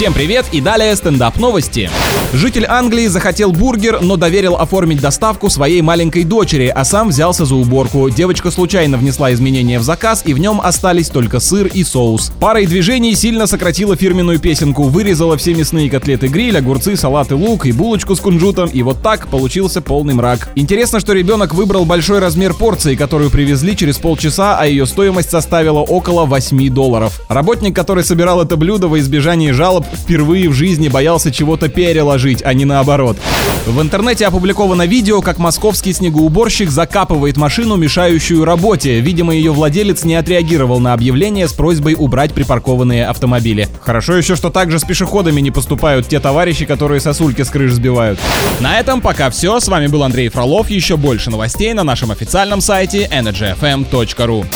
Всем привет и далее стендап новости. Житель Англии захотел бургер, но доверил оформить доставку своей маленькой дочери, а сам взялся за уборку. Девочка случайно внесла изменения в заказ, и в нем остались только сыр и соус. Парой движений сильно сократила фирменную песенку, вырезала все мясные котлеты гриль, огурцы, салаты, лук и булочку с кунжутом, и вот так получился полный мрак. Интересно, что ребенок выбрал большой размер порции, которую привезли через полчаса, а ее стоимость составила около 8 долларов. Работник, который собирал это блюдо во избежание жалоб, впервые в жизни боялся чего-то переложить, а не наоборот. В интернете опубликовано видео, как московский снегоуборщик закапывает машину, мешающую работе. Видимо, ее владелец не отреагировал на объявление с просьбой убрать припаркованные автомобили. Хорошо еще, что также с пешеходами не поступают те товарищи, которые сосульки с крыш сбивают. На этом пока все. С вами был Андрей Фролов. Еще больше новостей на нашем официальном сайте energyfm.ru.